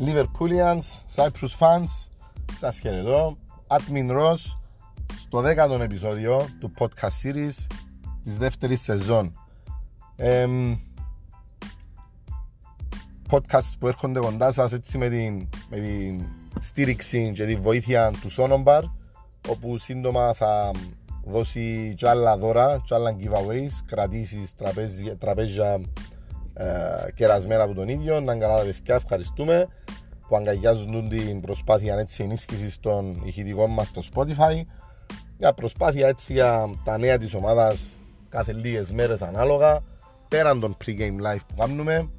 Liverpoolians, Cyprus fans, σας χαιρετώ. Admin Ross στο δέκατο επεισόδιο του podcast series της δεύτερης σεζόν. Ε, podcast που έρχονται κοντά σας έτσι με την, με την στήριξη και τη βοήθεια του Sonombar όπου σύντομα θα δώσει κι άλλα δώρα, κι άλλα giveaways, κρατήσεις, τραπέζια ε, κερασμένα από τον ίδιο. Να καλά τα παιδιά, ευχαριστούμε που αγκαλιάζουν την προσπάθεια έτσι, ενίσχυσης των ηχητικών μας στο Spotify. Μια προσπάθεια έτσι για τα νέα της ομάδας κάθε λίγες μέρες ανάλογα. Πέραν των pre-game live που κάνουμε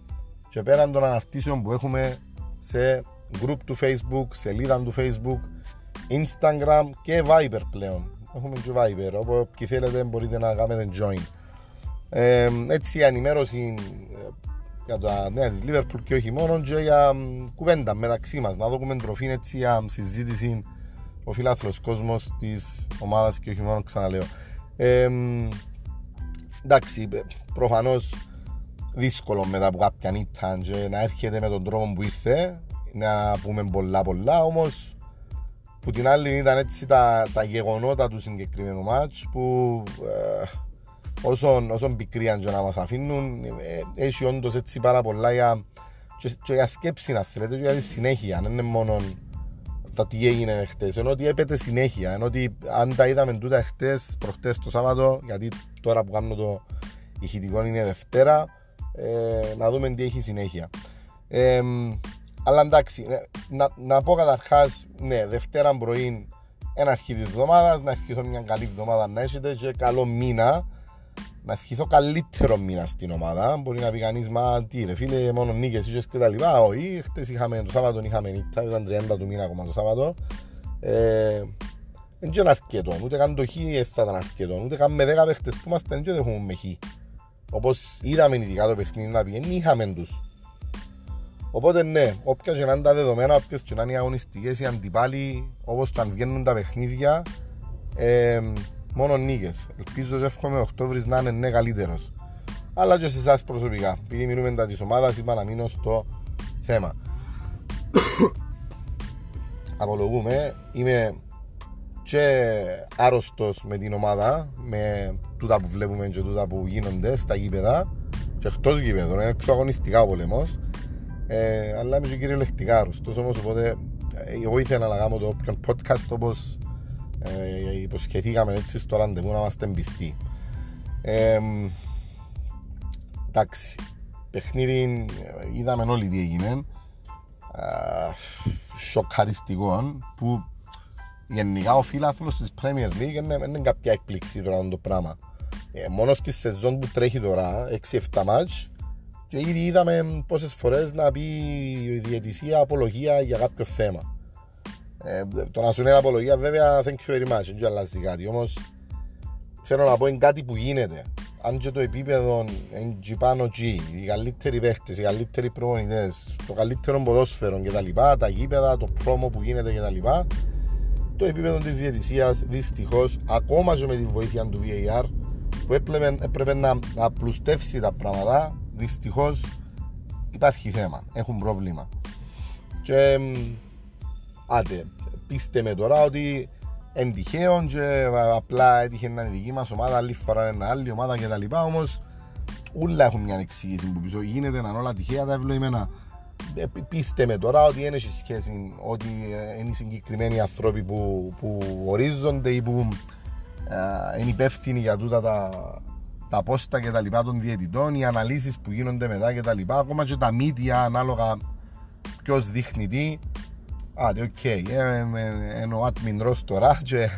και πέραν των αναρτήσεων που έχουμε σε group του Facebook, σελίδα του Facebook, Instagram και Viber πλέον. Έχουμε και Viber, όπου ποιοι θέλετε μπορείτε να κάνετε join. Ε, έτσι η ενημέρωση για τα νέα της Liverpool και όχι μόνο και για κουβέντα μεταξύ μας. Να δούμε τροφή έτσι για συζήτηση ο φιλάθλος κόσμος της ομάδας και όχι μόνο ξαναλέω. Ε, εντάξει προφανώς δύσκολο μετά από κάποια νύχτα και να έρχεται με τον τρόπο που ήρθε να πούμε πολλά πολλά όμως που την άλλη ήταν έτσι τα, τα γεγονότα του συγκεκριμένου μάτς που ε, όσον, όσον πικρία και να μας αφήνουν ε, έχει όντως έτσι πάρα πολλά για, και, και για σκέψη να θέλετε και για τη συνέχεια. Δεν είναι μόνο το τι έγινε χτες. Ενώ ότι έπεται συνέχεια ενώ ότι αν τα είδαμε τούτα χτες προχτές το Σάββατο γιατί τώρα που κάνω το ηχητικό είναι Δευτέρα ε, να δούμε τι έχει συνέχεια. Ε, αλλά εντάξει να, να πω καταρχάς, ναι Δευτέρα πρωί ένα αρχή της εβδομάδας, να ευχηθώ μια καλή εβδομάδα να έχετε και καλό μήνα να ευχηθώ καλύτερο μήνα στην ομάδα. Μπορεί να πει κανείς, μα τι ρε φίλε, μόνο νίκες είχε και τα λοιπά. Όχι, χτες είχαμε το Σάββατο είχαμε νύχτα, ήταν 30 του μήνα ακόμα το Σάββατο. Ε, δεν ήταν αρκετό, ούτε καν το χ θα ήταν αρκετό, ούτε καν με 10 παίχτες που είμαστε δεν έχουμε με χ. Όπως είδαμε ειδικά το παιχνίδι να πηγαίνει, είχαμε τους. Οπότε ναι, όποια και να είναι τα δεδομένα, όποιες και να είναι οι αγωνιστικές, οι αντιπάλοι, όπως και αν βγαίνουν τα παιχνίδια, ε, μόνο νίκες. Ελπίζω και εύχομαι ο Οκτώβρης να είναι ναι, καλύτερος. Αλλά και σε εσάς προσωπικά. Επειδή μιλούμε τα της ομάδας, είπα να μείνω στο θέμα. Απολογούμε. Είμαι και άρρωστος με την ομάδα, με τούτα που βλέπουμε και τούτα που γίνονται στα γήπεδα. Και εκτός γήπεδων, είναι εξωαγωνιστικά ο πολεμός. Ε, αλλά είμαι και κυριολεκτικά άρρωστος. Όμως, οπότε, ε, εγώ ήθελα να κάνω το όποιον podcast όπως ε, υποσχεθήκαμε έτσι στο ραντεβού να είμαστε πιστοί. Ε, εντάξει, παιχνίδι είδαμε όλοι τι έγινε. σοκαριστικό που γενικά ο φίλαθλος της Premier League είναι, είναι κάποια εκπλήξη τώρα το πράγμα. Ε, μόνος στη σεζόν που τρέχει τώρα, 6-7 μάτς, και ήδη είδαμε πόσες φορές να πει η διαιτησία απολογία για κάποιο θέμα. Ε, το να σου είναι απολογία βέβαια thank you very much, δεν αλλάζει κάτι. Όμως θέλω να πω είναι κάτι που γίνεται. Αν και το επίπεδο είναι πάνω εκεί, οι καλύτεροι παίχτες, οι καλύτεροι προπονητές, το καλύτερο ποδόσφαιρο κτλ. Τα, τα γήπεδα, το πρόμο που γίνεται κτλ. Το επίπεδο της διαιτησίας δυστυχώς, ακόμα και με τη βοήθεια του VAR, που έπρεπε, έπρεπε να, να πλουστεύσει τα πράγματα, δυστυχώς υπάρχει θέμα. Έχουν πρόβλημα. Και Άντε, πείστε με τώρα ότι εν τυχαίων και απλά έτυχε να είναι δική μας ομάδα, άλλη φορά είναι άλλη ομάδα και τα λοιπά, όμως όλα έχουν μια εξήγηση που πίσω γίνεται να είναι όλα τυχαία τα ευλογημένα. Ε, πείστε με τώρα ότι δεν έχει σχέση ότι ε, είναι οι συγκεκριμένοι άνθρωποι που, που ορίζονται ή που ε, είναι υπεύθυνοι για τούτα τα, τα πόστα και τα λοιπά των διαιτητών, οι αναλύσεις που γίνονται μετά και τα λοιπά, ακόμα και τα μύτια ανάλογα ποιος δείχνει τι. Άντε, οκ. Ενώ ο admin Ros τώρα και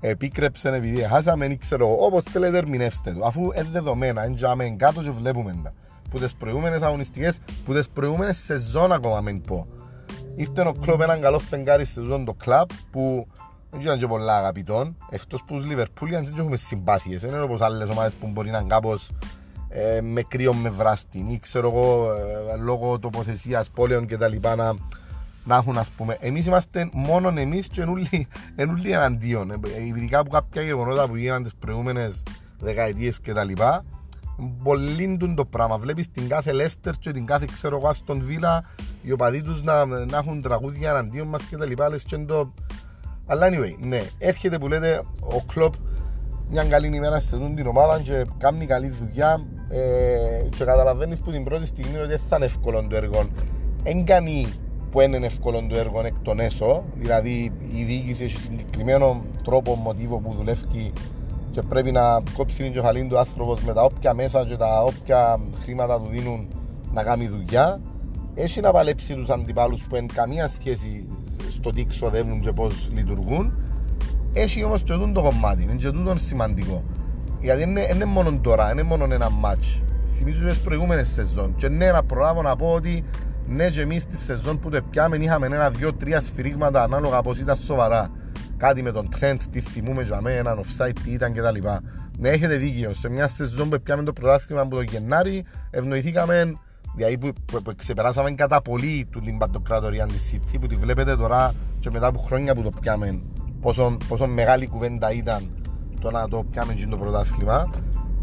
επίκρεψε επειδή χάσαμε, δεν ξέρω, όπως θέλετε ερμηνεύστε το. Αφού είναι δεδομένα, είναι κάτω και βλέπουμε τα. Που τις προηγούμενες αγωνιστικές, που τις προηγούμενες σεζόν ακόμα μην πω. Ήρθε ο κλόπ έναν καλό φεγγάρι σε ζώνη το κλαμπ που δεν ήταν και πολλά αγαπητών. Εκτός που τους Λιβερπούλιανς δεν έχουμε συμπάθειες. Δεν είναι όπως άλλες ομάδες που μπορεί να είναι κάπως ε, με κρύο με βράστην ή ξέρω εγώ ε, λόγω τοποθεσίας πόλεων και τα λοιπά να να έχουν ας πούμε. Εμείς είμαστε μόνο εμείς και ενούλοι, ενούλοι εναντίον. Ε, ειδικά από κάποια γεγονότα που γίνανε τις προηγούμενες δεκαετίες και τα λοιπά. Πολύ το πράγμα. Βλέπεις την κάθε Λέστερ και την κάθε ξέρω εγώ στον Βίλα οι οπαδοί τους να, να έχουν τραγούδια εναντίον μας και τα λοιπά. Λες και το... Αλλά anyway, ναι, έρχεται που λέτε ο Κλόπ μια καλή ημέρα στην την ομάδα και κάνει καλή δουλειά ε, και καταλαβαίνεις που την πρώτη στιγμή ότι δεν θα είναι εύκολο το έργο. Δεν κάνει που είναι εύκολο το έργο εκ των έσω, δηλαδή η διοίκηση έχει συγκεκριμένο τρόπο, μοτίβο που δουλεύει και πρέπει να κόψει την κεφαλή του άνθρωπος με τα όποια μέσα και τα όποια χρήματα του δίνουν να κάνει δουλειά. Έχει να παλέψει τους αντιπάλους που έχουν καμία σχέση στο τι ξοδεύουν και πώς λειτουργούν. Έχει όμως και το κομμάτι, είναι και τούτο σημαντικό. Γιατί είναι, είναι μόνο τώρα, είναι μόνο ένα match. Θυμίζω τις προηγούμενες σεζόν. Και ναι, να προλάβω να πω ότι ναι, και εμείς στη σεζόν που το πιάμε είχαμε ένα, δύο, τρία σφυρίγματα ανάλογα πώ ήταν σοβαρά. Κάτι με τον Trent, τι θυμούμε για μένα, έναν offside, τι ήταν κτλ. Ναι, έχετε δίκιο. Σε μια σεζόν που πιάμε το πρωτάθλημα από τον Γενάρη, ευνοηθήκαμε Δηλαδή που, που, που ξεπεράσαμε κατά πολύ του Λιμπαντοκρατορία της City που τη βλέπετε τώρα και μετά από χρόνια που το πιάμε πόσο, πόσο μεγάλη κουβέντα ήταν το να το πιάμε και το πρωτάθλημα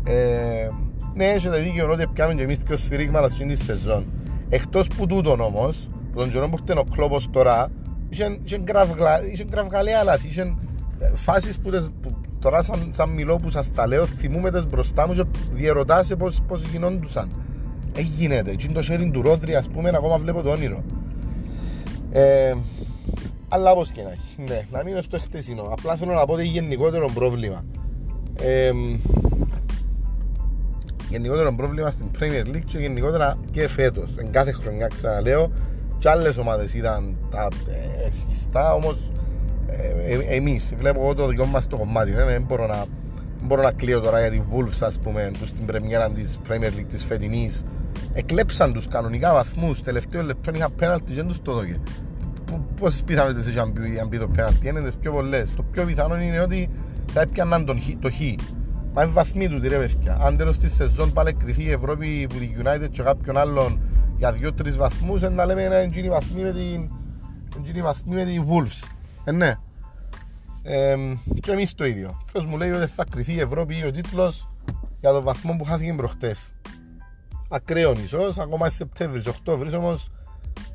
ε, ναι έχετε δίκιο ότι πιάμε και εμείς και σφυρίγματα στην σεζόν εκτός που τούτον όμως που τον καιρό που ήρθε ο κλόπος τώρα είχε γραφγαλαία λάθη είχε ε, φάσεις που, που τώρα σαν, σαν μιλώ που σας τα λέω θυμούμε τις μπροστά μου και διερωτάσαι πώς, πώς γινόντουσαν Έγινε. Τι το sharing του Ρόδρυ, ας πούμε, ακόμα βλέπω το όνειρο. Ε, αλλά όπως και να έχει. Ναι, να μείνω στο χτεσινό. Απλά θέλω να πω ότι γενικότερο πρόβλημα. Ε, γενικότερο πρόβλημα στην Premier League και γενικότερα και φέτος. Εν κάθε χρονιά ξαναλέω. Και άλλες ομάδες ήταν τα ε, όμως ε, ε, εμείς βλέπω εγώ το δικό μας το κομμάτι. Ναι, δεν μπορώ να, μπορώ να κλείω τώρα για τη Wolves, ας πούμε, στην πρεμιέρα της Premier League της φετινής εκλέψαν τους κανονικά βαθμούς τελευταίο λεπτό είχα πέναλτι και δεν τους το δώκε πόσες πιθανότητες έχει αν πει το πέναλτι είναι τις πιο πολλές το πιο πιθανό είναι ότι θα έπιαναν τον, το χ μα είναι βαθμοί του ρε παιδιά. Αν τέλος της σεζόν πάλι κρυθεί η Ευρώπη που τη United και κάποιον άλλον για δύο-τρεις βαθμούς να λέμε ένα εγγύνη βαθμοί με την εγγύνη βαθμοί με την Wolves. Ε, ναι. Ε, και εμείς το ίδιο. Ποιος μου λέει ότι θα κρυθεί η Ευρώπη ή ο τίτλος για τον βαθμό που χάθηκε προχτές. Ακραίο ίσως, ακόμα Σεπτέμβρης, Οκτώβρης όμως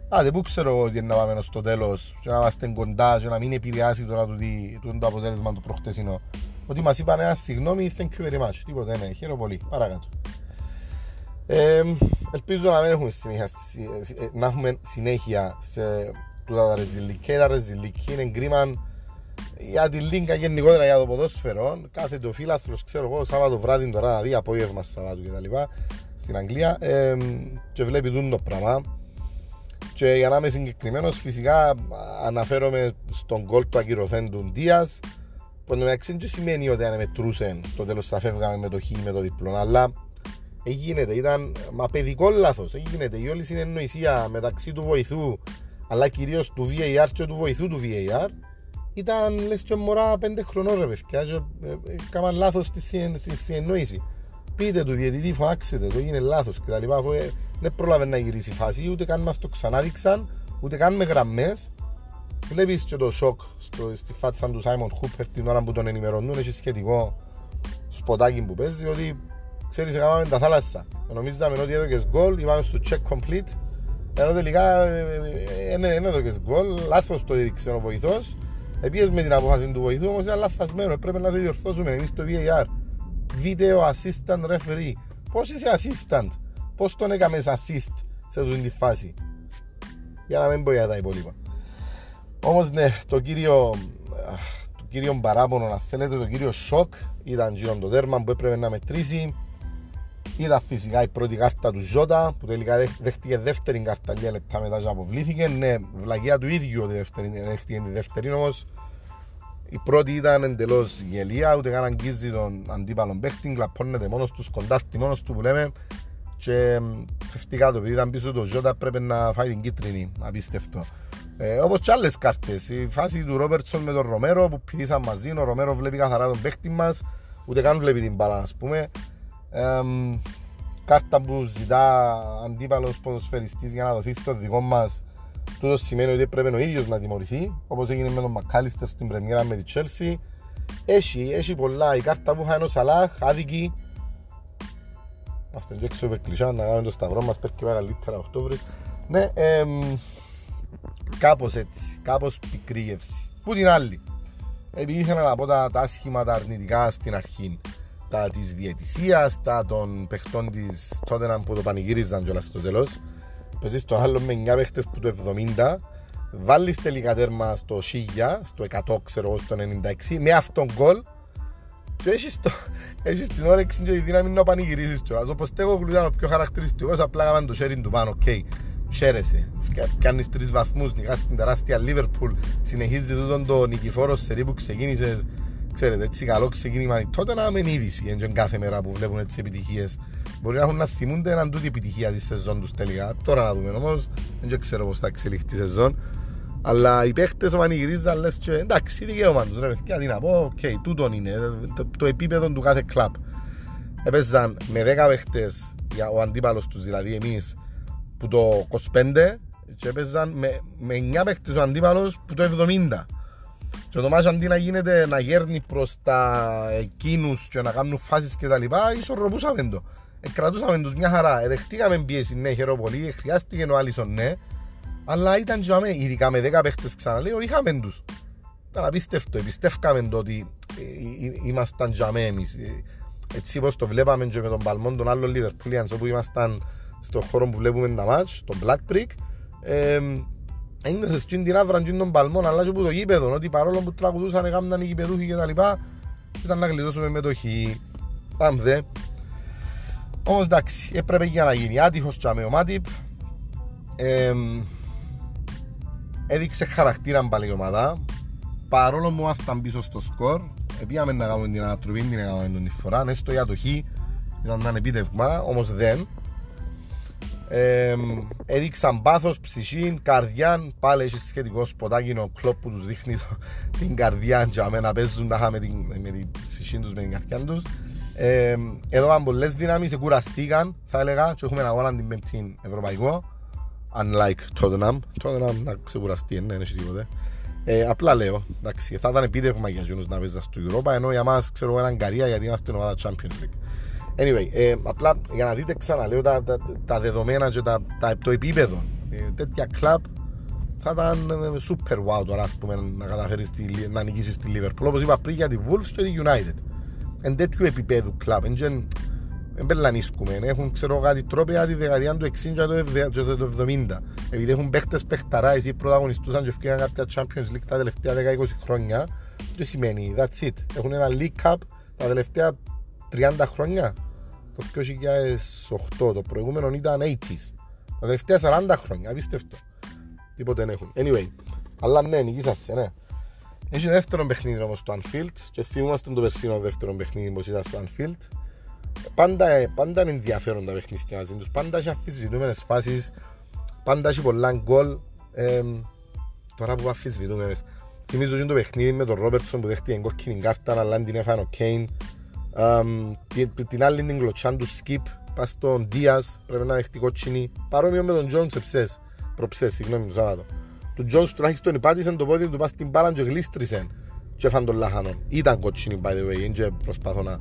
Άντε, πού ξέρω εγώ ότι να πάμε στο τέλος και να είμαστε κοντά και να μην επηρεάσει τώρα το, το, το αποτέλεσμα του προχτεσινό. Ότι μας είπαν ένα συγγνώμη, thank you very much. Τίποτε, ναι, χαίρομαι πολύ. Παρακάτω. Ε, ελπίζω να μην έχουμε συνέχεια, να έχουμε συνέχεια σε τούτα τα ρεζιλικέ. Τα ρεζιλικέ είναι κρίμα για τη λίγκα γενικότερα για το ποδόσφαιρο. Κάθε το φίλαθρος, ξέρω εγώ, Σάββατο βράδυ τώρα, δηλαδή απόγευμα Σαββάτου κτλ στην Αγγλία ε, και βλέπει το πράγμα και για να είμαι συγκεκριμένος, φυσικά αναφέρομαι στον κόλ του ακυρωθέντου Ντίας. Που μεταξύ δεν σημαίνει ότι αν μετρούσε στο τέλος θα φεύγαμε με το χ με το διπλό, αλλά έγινε, ήταν μα παιδικό λάθος. Έγινε η όλη συνεννοησία μεταξύ του βοηθού αλλά κυρίως του VAR και του βοηθού του VAR ήταν λες και μωρά πέντε χρονών ρε παιδιά. Και, ε, έκαναν λάθος στη συνεννόηση πείτε του διαιτητή, φάξετε το, έγινε λάθος κτλ. Αφού ε, δεν πρόλαβε να γυρίσει η φάση, ούτε καν μας το ξανάδειξαν, ούτε καν με γραμμές. Βλέπεις και το σοκ στο, στη φάτσα του Σάιμον Χούπερ την ώρα που τον ενημερώνουν, έχει σχετικό σποτάκι που παίζει, ότι ξέρεις, έκαναμε τα θάλασσα. Νομίζαμε ότι έδωκες γκολ, είπαμε στο check complete, ενώ τελικά δεν έδωκες γκολ, λάθος το έδειξε ο βοηθός. Επίση με την απόφαση του βοηθού, όμως ήταν λαθασμένο, πρέπει να σε διορθώσουμε εμείς το VAR video assistant referee. Πώς είσαι assistant, πώς τον έκαμες assist σε αυτή τη φάση; Για να μην πω για τα υπόλοιπα. Όμως ναι, το κύριο, το κύριο παράπονο, να θέλετε, το κύριο σοκ ήταν γύρω το τέρμα που έπρεπε να μετρήσει. Ήταν φυσικά η πρώτη κάρτα του Ζώτα που τελικά δέχτηκε δεύτερη κάρτα λίγα λεπτά μετά και αποβλήθηκε. Ναι, βλαγία του ίδιου ότι δέχτηκε τη δεύτερη όμως η πρώτη ήταν εντελώς γελία, ούτε καν αγγίζει τον αντίπαλον παίχτη, κλαπώνεται μόνος τους, κοντάφτει μόνος του που λέμε. Και φευτικά το επειδή ήταν πίσω το Ζώτα πρέπει να φάει την κίτρινη, απίστευτο. Ε, Όπως και άλλες κάρτες. Η φάση του Ρόμπερτσον με τον Ρομέρο που πηδήσαν μαζί, ο Ρομέρο βλέπει καθαρά τον παίχτη μας, ούτε καν βλέπει την μπάλα, ας πούμε. Ε, κάρτα που ζητά αντίπαλος ποδοσφαιριστής για να δοθεί στο δικό μας Τούτο σημαίνει ότι πρέπει ο ίδιος να τιμωρηθεί, όπως έγινε με τον Μακάλιστερ στην πρεμιέρα με τη Chelsea. Έχει, έχει πολλά. Η κάρτα που είχα ο Σαλάχ, άδικη. Είμαστε και έξω εκκλησιά να κάνουμε το σταυρό μας πέρκει πάει καλύτερα Οκτώβρης. Ναι, εμ, κάπως έτσι, κάπως πικρή γεύση. Πού την άλλη. Επειδή ήθελα να πω τα, τα άσχημα, τα αρνητικά στην αρχή. Τα της διαιτησίας, τα των παιχτών της τότε που το πανηγύριζαν κιόλας στο τέλος. Παίζεις τον άλλο με 9 παίχτες που το 70 βάλεις τελικά τέρμα στο 1000, στο 100 ξέρω εγώ στο 96 με αυτόν γκολ και έχεις, το, έχεις την όρεξη και τη δύναμη να πανηγυρίσεις κιόλας όπως τέγω ήταν ο πιο χαρακτηριστικός απλά έκαναν το sharing του πάνω, OK okay. Χαίρεσαι, κάνεις τρεις βαθμούς, νικάς την τεράστια Liverpool συνεχίζεις τούτον το νικηφόρο σερί που ξεκίνησες. Ξέρετε έτσι καλό ξεκίνημα. Τότε να μεν είδηση εν κάθε μέρα που βλέπουν έτσι επιτυχίες. Μπορεί να έχουν να θυμούνται έναν τούτη επιτυχία της σεζόν τους τελικά. Τώρα να δούμε όμως δεν ξέρω πώς θα εξελιχθεί η σεζόν. Αλλά οι παίχτες πανηγυρίζαν λες και εντάξει δικαίωμα τους ρε παιδιά τι να πω OK okay, τούτον είναι το, το επίπεδο του κάθε κλαμπ έπαιζαν με 10 παίχτες ο αντίπαλος τους δηλαδή εμείς που το 25 και έπαιζαν με, με 9 παίχτες ο αντίπαλος που το 70 και το μάτσο αντί να γίνεται να γέρνει προς τα εκείνους και να κάνουν φάσεις και τα λοιπά ισορροπούσαμε το κρατούσαμε τους μια χαρά εδεχτήκαμε πίεση ναι χαίρομαι πολύ χρειάστηκε ο Άλισον ναι αλλά ήταν και αμέ, ειδικά με 10 παίχτες ξαναλέω, είχαμε τους. Ήταν απίστευτο, εμπιστεύκαμε το ότι ε, ε, ήμασταν και αμέ εμείς. Ε, έτσι όπως το βλέπαμε και με τον Παλμόν, τον άλλον Liverpoolians, όπου ήμασταν στον χώρο που βλέπουμε τα μάτς, τον Black Brick, ε, ένιωσες και την άβρα και τον Παλμόν, αλλά και από το γήπεδο, ότι παρόλο που τραγουδούσαν, έκαναν οι γήπεδούχοι και τα λοιπά, ήταν να γλιτώσουμε με το χ. Πάμε δε. Όμως εντάξει, έπρεπε για να γίνει άτυχος και αμέ ο Μάτιπ. Ε, έδειξε χαρακτήρα πάλι η ομάδα. Παρόλο που ήμασταν πίσω στο σκορ, πήγαμε να κάνουμε την ανατροπή, την έκαναμε την φορά. Έστω για το χ, ήταν ένα επίτευγμα, όμως δεν. Ε, έδειξαν πάθος, ψυχή, καρδιά. Πάλι έχεις σχετικό σποτάκι ο κλόπ που τους δείχνει την καρδιά για να παίζουν τα με την, με την ψυχή τους, με την καρδιά τους. Ε, εδώ είχαν πολλές δυνάμεις, κουραστήκαν θα έλεγα και έχουμε αγώνα την πέμπτη ευρωπαϊκό unlike Tottenham. Tottenham να ξεκουραστεί, δεν έχει τίποτε. Ε, απλά λέω, εντάξει, θα ήταν επίτευγμα για εκείνους να παίζουν στο Europa, ενώ για μας ξέρω έναν καρία γιατί είμαστε στην ομάδα Champions League. Anyway, ε, απλά για να δείτε ξαναλέω τα, τα, τα δεδομένα και τα, τα, το επίπεδο. Ε, τέτοια κλαμπ θα ήταν ε, super wow τώρα ας πούμε, να καταφέρεις τη, να νικήσεις τη Liverpool. Όπως είπα πριν για τη Wolves και τη United. Εν τέτοιου επίπεδου κλαμπ δεν πελανίσκουμε. Έχουν ξέρω κάτι τρόπια τη δεκαετία του 60 και του 70. Επειδή έχουν παίχτες παιχταράες ή πρωταγωνιστούσαν και ευκαιρία κάποια Champions League τα τελευταία 10-20 χρόνια, τι σημαίνει, that's it. Έχουν ένα League Cup τα τελευταία 30 χρόνια. Το 2008, το προηγούμενο ήταν 80s. Τα τελευταία 40 χρόνια, απίστευτο. Τίποτε δεν έχουν. Anyway, αλλά ναι, νικήσασαι, ναι. Έχει δεύτερο παιχνίδι όμως στο Anfield και θυμούμαστε το περσίνο δεύτερο παιχνίδι που ήταν στο Anfield πάντα, πάντα είναι ενδιαφέρον τα παιχνίδια μαζί τους, πάντα έχει αφισβητούμενες φάσεις, πάντα έχει πολλά γκολ. Ε, τώρα που αφισβητούμενες, θυμίζω και το παιχνίδι με τον Ρόμπερτσον που δέχτηκε κόκκινη κάρτα, αλλά την έφανε ο Κέιν. Την, την άλλη την κλωτσάν του Σκυπ, πας στον Δίας, πρέπει να δεχτεί κόκκινη. Παρόμοιο με τον Τζόνς εψές, προψές, συγγνώμη το Σάββατο. Του Τζόνς τουλάχιστον υπάτησε το πόδι του πας στην μπάλα και γλίστρισε και έφανε τον Λάχανο. Ήταν κόκκινη by the way, δεν προσπαθώ να...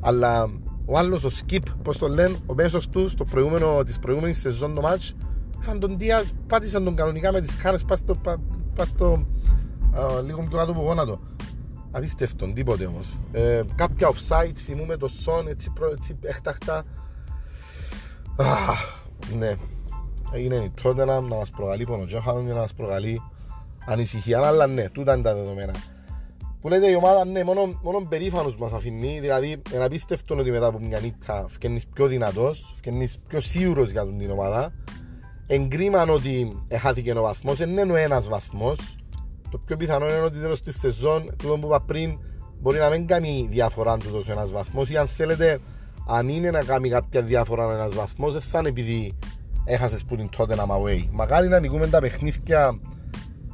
Αλλά ο άλλος ο Skip, πώς το λένε, ο μέσος του στο προηγούμενο, της προηγούμενης σεζόν το μάτς είχαν τον Δίας, πάτησαν τον κανονικά με τις χάρες πας στο, πας στο α, λίγο πιο κάτω από γόνατο απίστευτον, τίποτε όμως. Ε, κάποια offside, θυμούμε το Son έτσι, προ, έτσι έκταχτα ναι. Έγινε η Tottenham να μας προκαλεί πόνο και να μας προκαλεί ανησυχία. Αλλά ναι, τούτα είναι τα δεδομένα. Που λέτε η ομάδα ναι, μόνο, μόνο περήφανος μας αφήνει, δηλαδή είναι απίστευτο ότι μετά από μια νύχτα φκένεις πιο δυνατός, φκένεις πιο σίγουρος για την ομάδα. Εγκρίμαν ότι έχαθηκε ο βαθμός, δεν είναι ο ένας βαθμός. Το πιο πιθανό είναι ότι τέλος της σεζόν, τούτο που είπα πριν, μπορεί να μην κάνει διαφορά του τόσο ένας βαθμός ή αν θέλετε, αν είναι να κάνει κάποια διαφορά ένας βαθμός, δεν θα είναι επειδή έχασες που την τότε να away. Μακάρι να νικούμε τα παιχνίδια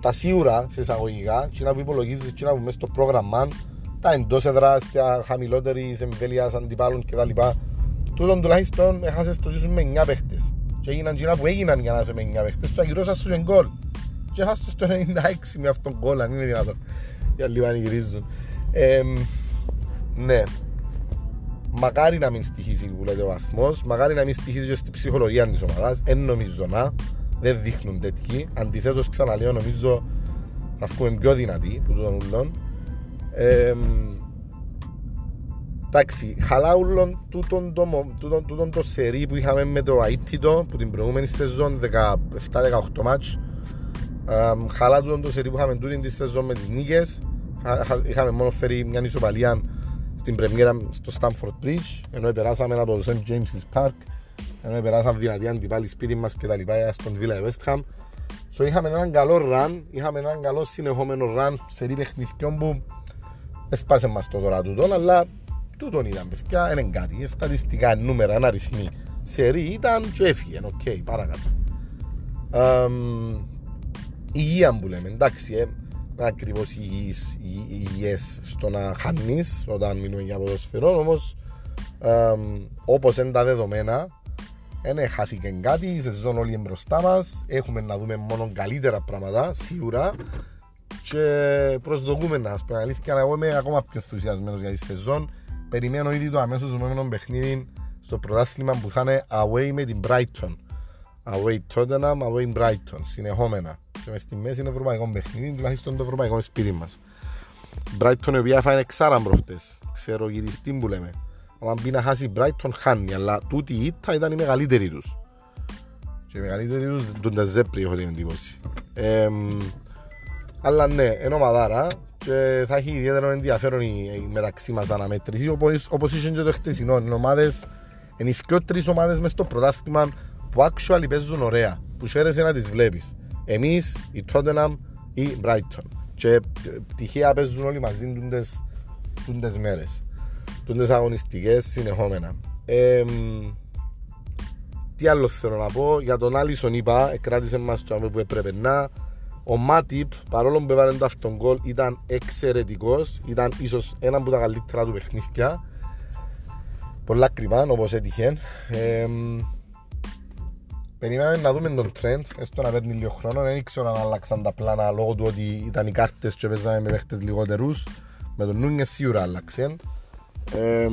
τα σίγουρα σε εισαγωγικά, και να που υπολογίζεις και να που μέσα στο πρόγραμμα, τα εντός εδράστια, χαμηλότερης εμβέλειας αντιπάλων κτλ. Τούτον τουλάχιστον έχασες το ζήσουν με 9 παίχτες. Και έγιναν και που έγιναν για να είσαι με 9 παίχτες και αγυρώσαν σου και γκολ. Και έχασες το 96 με αυτόν γκολ, αν είναι δυνατόν. Για λίγα γυρίζουν. Ε, ναι. μακάρι να μην στοιχήσει που λέτε ο βαθμός, μακάρι να μην στοιχήσει και στην ψυχολογία της ομάδας. Δεν νομίζω να, δεν δείχνουν τέτοιοι. Αντιθέτως, ξαναλέω, νομίζω θα βγούμε πιο δυνατοί που τον ούλον. Ε, εντάξει, χαλά ούλον τούτον το, τούτον, τούτον το σερί που είχαμε με το Αίτητο που την προηγούμενη σεζόν 17-18 μάτς χαλά τούτον το σερί που είχαμε τούτην τη σεζόν με τις νίκες. Είχαμε μόνο φέρει μια ισοπαλία στην πρεμιέρα στο Stamford Bridge ενώ περάσαμε από το St. James's Park ενώ περάσαμε δυνατοί αντίπαλοι σπίτι μας και τα λοιπά στον Villa West Ham. So, είχαμε έναν καλό run είχαμε έναν καλό συνεχόμενο run σερί παιχνιδιών που έσπασε μας το τώρα τούτον αλλά τούτον ήταν παιδιά είναι κάτι. Στατιστικά νούμερα, ένα αριθμοί σερί ήταν και έφυγε. OK okay, παρακάτω εμ, υγεία που λέμε εντάξει ε, ακριβώς υγιές στο να χάνεις όταν μιλούμε για ποδοσφαιρό. Όμως, όπως είναι τα δεδομένα, δεν χάθηκε κάτι. Η σεζόν όλοι μπροστά μας. Έχουμε να δούμε μόνο καλύτερα πράγματα, σίγουρα. Και προσδοκούμε να σας πω αλήθεια, εγώ είμαι ακόμα πιο ενθουσιασμένος για τη σεζόν. Περιμένω ήδη το αμέσως επόμενο παιχνίδι στο πρωτάθλημα που θα είναι away με την Brighton. Away Tottenham, away Brighton, συνεχόμενα και μες στη μέση είναι ευρωπαϊκό παιχνίδι, τουλάχιστον το ευρωπαϊκό σπίτι μας. Brighton η οποία φάνε ξάραν προχτές, ξέρω γυριστή που λέμε. Αν μπει να χάσει Brighton χάνει, αλλά τούτη η ήττα ήταν η μεγαλύτερη τους. Και η μεγαλύτερη τους τον Τεζέπρι έχω την εντύπωση. Ε, αλλά ναι, είναι ομαδάρα και θα έχει ιδιαίτερο ενδιαφέρον η, μεταξύ μας αναμέτρηση όπως, όπως είχε και το χτεσινό. Είναι ομάδες, είναι οι πιο τρεις ομάδες μες στο πρωτάθλημα που actually παίζουν ωραία, που χαίρεσαι να τις βλέπεις. Εμείς, η Tottenham ή η Brighton. Και τυχαία παίζουν όλοι μαζί τούντες, τούντες μέρες. Τούντες αγωνιστικές συνεχόμενα. Ε, τι άλλο θέλω να πω, για τον Άλισον είπα, κράτησε μας το που έπρεπε να. Ο Μάτιπ, παρόλο που έβαλε το αυτόν γκολ, ήταν εξαιρετικός. Ήταν ίσως ένα από τα καλύτερα του παιχνίδια. Πολλά κρυμά, όπως έτυχε. Ε, Περιμέναμε να δούμε τον trend, έστω να παίρνει λίγο χρόνο. Δεν ήξερα αν άλλαξαν τα πλάνα λόγω του ότι ήταν οι κάρτες και παίζαμε με παίχτες λιγότερους. Με τον Νούνιες σίγουρα άλλαξε. Ε,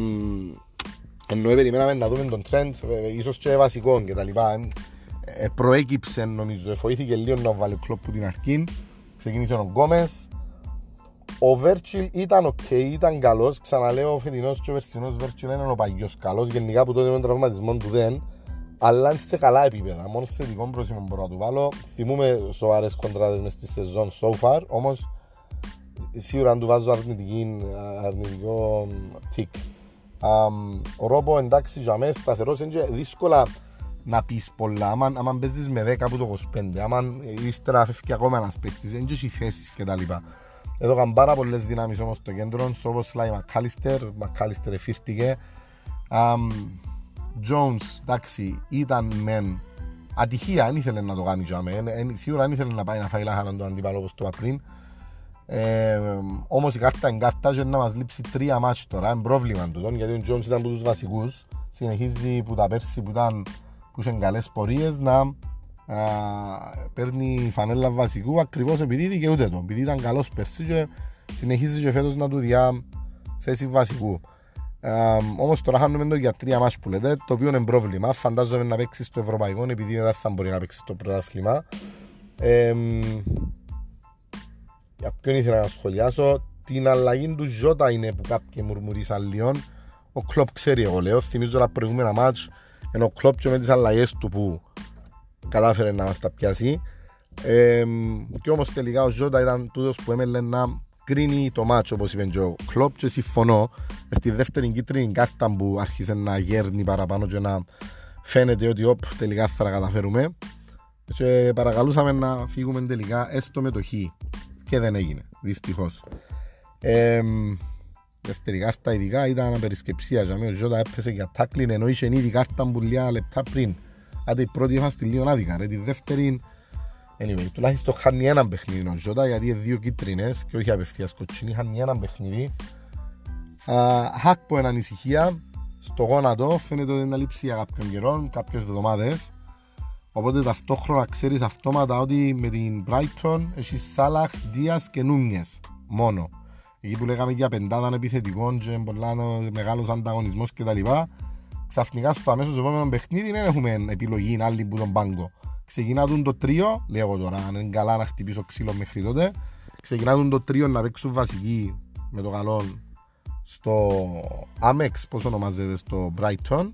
ενώ περιμέναμε να δούμε τον trend, ίσως και βασικό και τα λοιπά. Ε, προέκυψε νομίζω, εφοήθηκε λίγο να βάλει ο κλόπ που την αρχή. Ξεκίνησε ο Γκόμες. Ο Virgil ήταν OK, okay, ήταν καλός. Ξαναλέω, ο φετινός και ο περσινός Virgil είναι ο παγιός καλός. Γενικά που τότε με τον τραυματισμό του δεν αλλά είναι σε καλά επίπεδα. Μόνο θετικό πρόσημο μπορώ να του βάλω. Θυμούμε σοβαρές κοντράδες μες στη σεζόν so far, όμως σίγουρα αν του βάζω αρνητική, αρνητικό tick. Εμ, ο Ρόμπο εντάξει για μένα σταθερός είναι δύσκολα να πεις πολλά άμα, άμα παίζεις με 10 από το 25 άμα ύστερα φεύγει ακόμα ένας παίκτης δεν έχει θέσεις και τα λοιπά εδώ είχαν πάρα πολλές δυνάμεις όμως στο κέντρο όπως λέει Μακάλιστερ Μακάλιστερ εφήρτηκε um, Jones, εντάξει, ήταν μεν ατυχία, δεν ήθελε να το κάνει για μένα. Σίγουρα δεν ήθελε να πάει να φάει λάχανα τον αντίπαλο όπως το είπα πριν. Ε, όμως η κάρτα είναι κάρτα και να μας λείψει τρία μάτς τώρα, είναι πρόβλημα του γιατί ο Jones ήταν από τους βασικούς. Συνεχίζει που τα πέρσι που ήταν που είχαν καλές πορείες να α, παίρνει φανέλα βασικού ακριβώς επειδή δικαιούται το. Επειδή ήταν καλός πέρσι και συνεχίζει και φέτος να του διά θέση βασικού. Όμως τώρα χάνουμε το για τρία μάτς που λέτε, το οποίο είναι πρόβλημα. Φαντάζομαι να παίξει στο ευρωπαϊκό, επειδή δεν θα μπορεί να παίξει το πρωτάθλημα. Ε, για ποιον ήθελα να σχολιάσω, την αλλαγή του Ζώτα είναι που κάποιοι μουρμουρίσαν λίγο. Ο Κλόπ ξέρει, εγώ λέω. Θυμίζω τα προηγούμενα μάτς, ενώ ο Κλόπ και με τις αλλαγές του που κατάφερε να μας τα πιάσει. Ε, και όμως τελικά ο Ζώτα ήταν τούτος που έμελε να κρίνει το μάτσο όπως είπε και ο Κλόπ και συμφωνώ στη δεύτερη κίτρινη κάρτα που άρχισε να γέρνει παραπάνω και να φαίνεται ότι οπ, τελικά θα τα καταφέρουμε. Και παρακαλούσαμε να φύγουμε τελικά έστω με το χ. Και δεν έγινε δυστυχώς. Ε, δεύτερη κάρτα ειδικά ήταν απερισκεψία για μένα. Ο Ζώτα έπεσε για τάκλιν ενώ είχε ήδη κάρτα που λίγα λεπτά πριν. Άντε η πρώτη είμαστε λίγο άδικα ρε τη δεύτερη Anyway, τουλάχιστον χάνει ένα παιχνίδι ο Ζώτα γιατί είναι δύο κίτρινες και όχι απευθείας κοτσίνη, χάνει ένα παιχνίδι. Χακ που είναι ανησυχία, στο γόνατο φαίνεται ότι είναι λείψει για κάποιον καιρό, κάποιες εβδομάδες. Οπότε ταυτόχρονα ξέρεις αυτόματα ότι με την Brighton έχει Σάλαχ, Δίας και Νούνιες μόνο. εκεί που λέγαμε για πεντάδαν επιθετικών και πολλά μεγάλος ανταγωνισμός κτλ. Ξαφνικά στο αμέσως επόμενο παιχνίδι δεν έχουμε επιλογή άλλη που τον πάγκο. Ξεκινά το τρίο, λέω τώρα, αν είναι καλά να χτυπήσω ξύλο μέχρι τότε. Ξεκινά το τρίο να παίξουν βασική με το καλό στο Amex, πώς ονομάζεται, στο Brighton.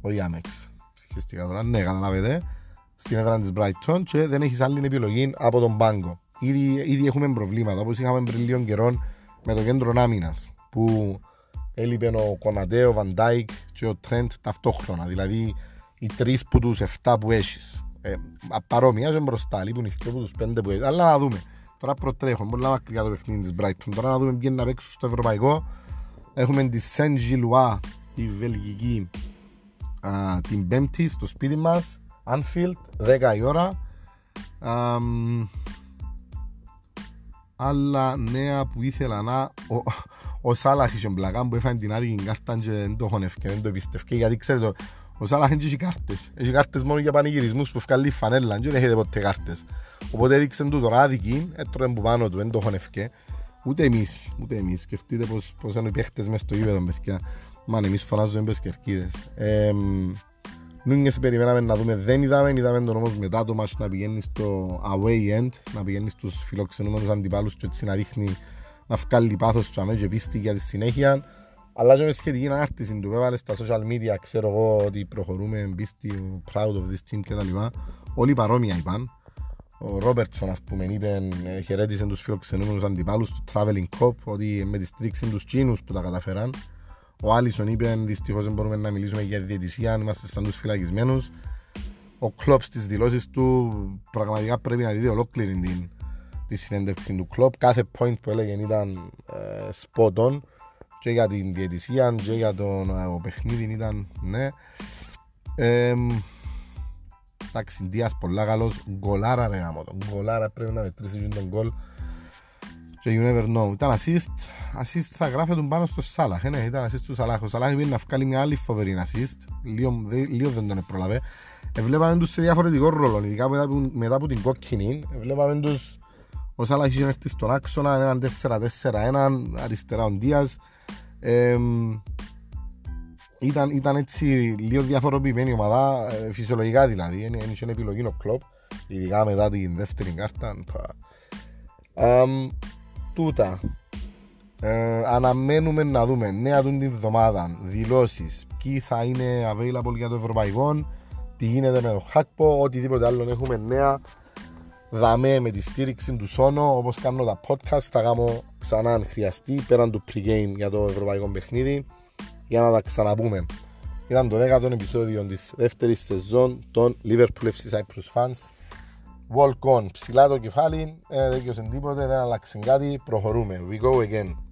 Όχι Amex, ψυχιστικά τώρα, ναι, καταλάβετε. Στην έδρα της Brighton και δεν έχεις άλλη επιλογή από τον πάγκο. Ήδη, ήδη έχουμε προβλήματα, όπως είχαμε πριν λίγο καιρό με το κέντρο άμυνας, που έλειπε ο Κονατέ, ο Βαντάικ και ο Τρέντ ταυτόχρονα. Δηλαδή οι τρεις που τους 7 που έχεις. Ε, παρόμοια και μπροστά, λείπουν οι δύο που τους πέντε που έχει. Αλλά να δούμε. Τώρα προτρέχω, πολύ μακριά το παιχνίδι της Brighton. Τώρα να δούμε ποιοι να παίξουν στο ευρωπαϊκό. Έχουμε τη Saint Gillois, τη Βελγική, α, την Πέμπτη στο σπίτι μας. Anfield, 10 η ώρα. Α, άλλα νέα που ήθελα να... Ο, ο Σάλαχ είχε μπλακά που έφανε την άδικη κάρτα και δεν το χωνεύκε, δεν το πιστεύκε γιατί ξέρετε ο Σάλαχ έχει κάρτες. Έχει κάρτες μόνο για πανηγυρισμούς που βγάλει φανέλα και δεν έχετε ποτέ κάρτες. Οπότε έδειξε του τώρα άδικη, έτρωε που πάνω του, δεν το χωνεύκε. Ούτε εμείς, ούτε εμείς. Σκεφτείτε πως, πως είναι οι παίχτες μες στο γήπεδο, παιδιά. Μαν, εμείς φωνάζουμε μπες κερκίδες. Ε, Νούνιες περιμέναμε να δούμε, δεν είδαμε, είδαμε τον όμως μετά το μάτσο να πηγαίνεις στο away end, να πηγαίνεις στους φιλοξενούμενους αντιπάλους και έτσι να δείχνει να βγάλει πάθος του αμέσως και πίστη για τη συνέχεια. Αλλά και με σχετική ανάρτηση του έβαλε στα social media, ξέρω εγώ ότι προχωρούμε, πίστη, proud of this team κτλ. Όλοι παρόμοια είπαν. Ο Ρόμπερτσον, ας πούμε, είπε, ε, χαιρέτησε τους φιλοξενούμενους αντιπάλους του Traveling Cup, ότι με τη στήριξη τους Κίνους που τα καταφέραν. Ο Άλισον είπε, δυστυχώς δεν μπορούμε να μιλήσουμε για διαιτησία, αν είμαστε σαν τους φυλακισμένους. Ο Κλόπ στις δηλώσεις του πραγματικά πρέπει να δείτε ολόκληρη την, τη συνέντευξη του Κλόπ. Κάθε point που έλεγε ήταν ε, spot on και για την διαιτησία και για τον ε, παιχνίδι ήταν ναι. Ε, εντάξει, Δίας πολλά καλός, γκολάρα ρε γάμο τον, γκολάρα πρέπει να μετρήσει τον γκολ και you never know. Ήταν assist, assist θα γράφει τον πάνω στο Σάλαχ, ναι, ήταν assist του Σάλαχ. Ο Σάλαχ πήγε να βγάλει μια άλλη φοβερή assist, λίγο, λίγο δεν τον προλαβέ. Εβλέπαμε τους σε διαφορετικό ρόλο, ειδικά μετά, μετά από την κόκκινη, εβλέπαμε τους ο Σάλαχ είχε έρθει στον άξονα, έναν 4-4-1, αριστερά ο Δίας. Ε, ήταν, ήταν έτσι λίγο διαφοροποιημένη ομάδα, ε, φυσιολογικά δηλαδή, δεν είχε επιλογή ο κλόπ, ειδικά μετά την δεύτερη κάρτα. Um, τούτα. Ε, αναμένουμε να δούμε νέα του την εβδομάδα δηλώσεις ποιοι θα είναι available για το ευρωπαϊκό τι γίνεται με το Hackpo οτιδήποτε άλλο έχουμε νέα δαμέ με τη στήριξη του Σόνο όπως κάνω τα podcast θα κάνω ξανά αν χρειαστεί πέραν του pre-game για το ευρωπαϊκό παιχνίδι για να τα ξαναπούμε ήταν το 10ο επεισόδιο της δεύτερης σεζόν των Liverpool FC Cyprus Fans Walk on, ψηλά το κεφάλι, δεν δικαιώσαν τίποτε, δεν αλλάξαν κάτι, προχωρούμε. We go again.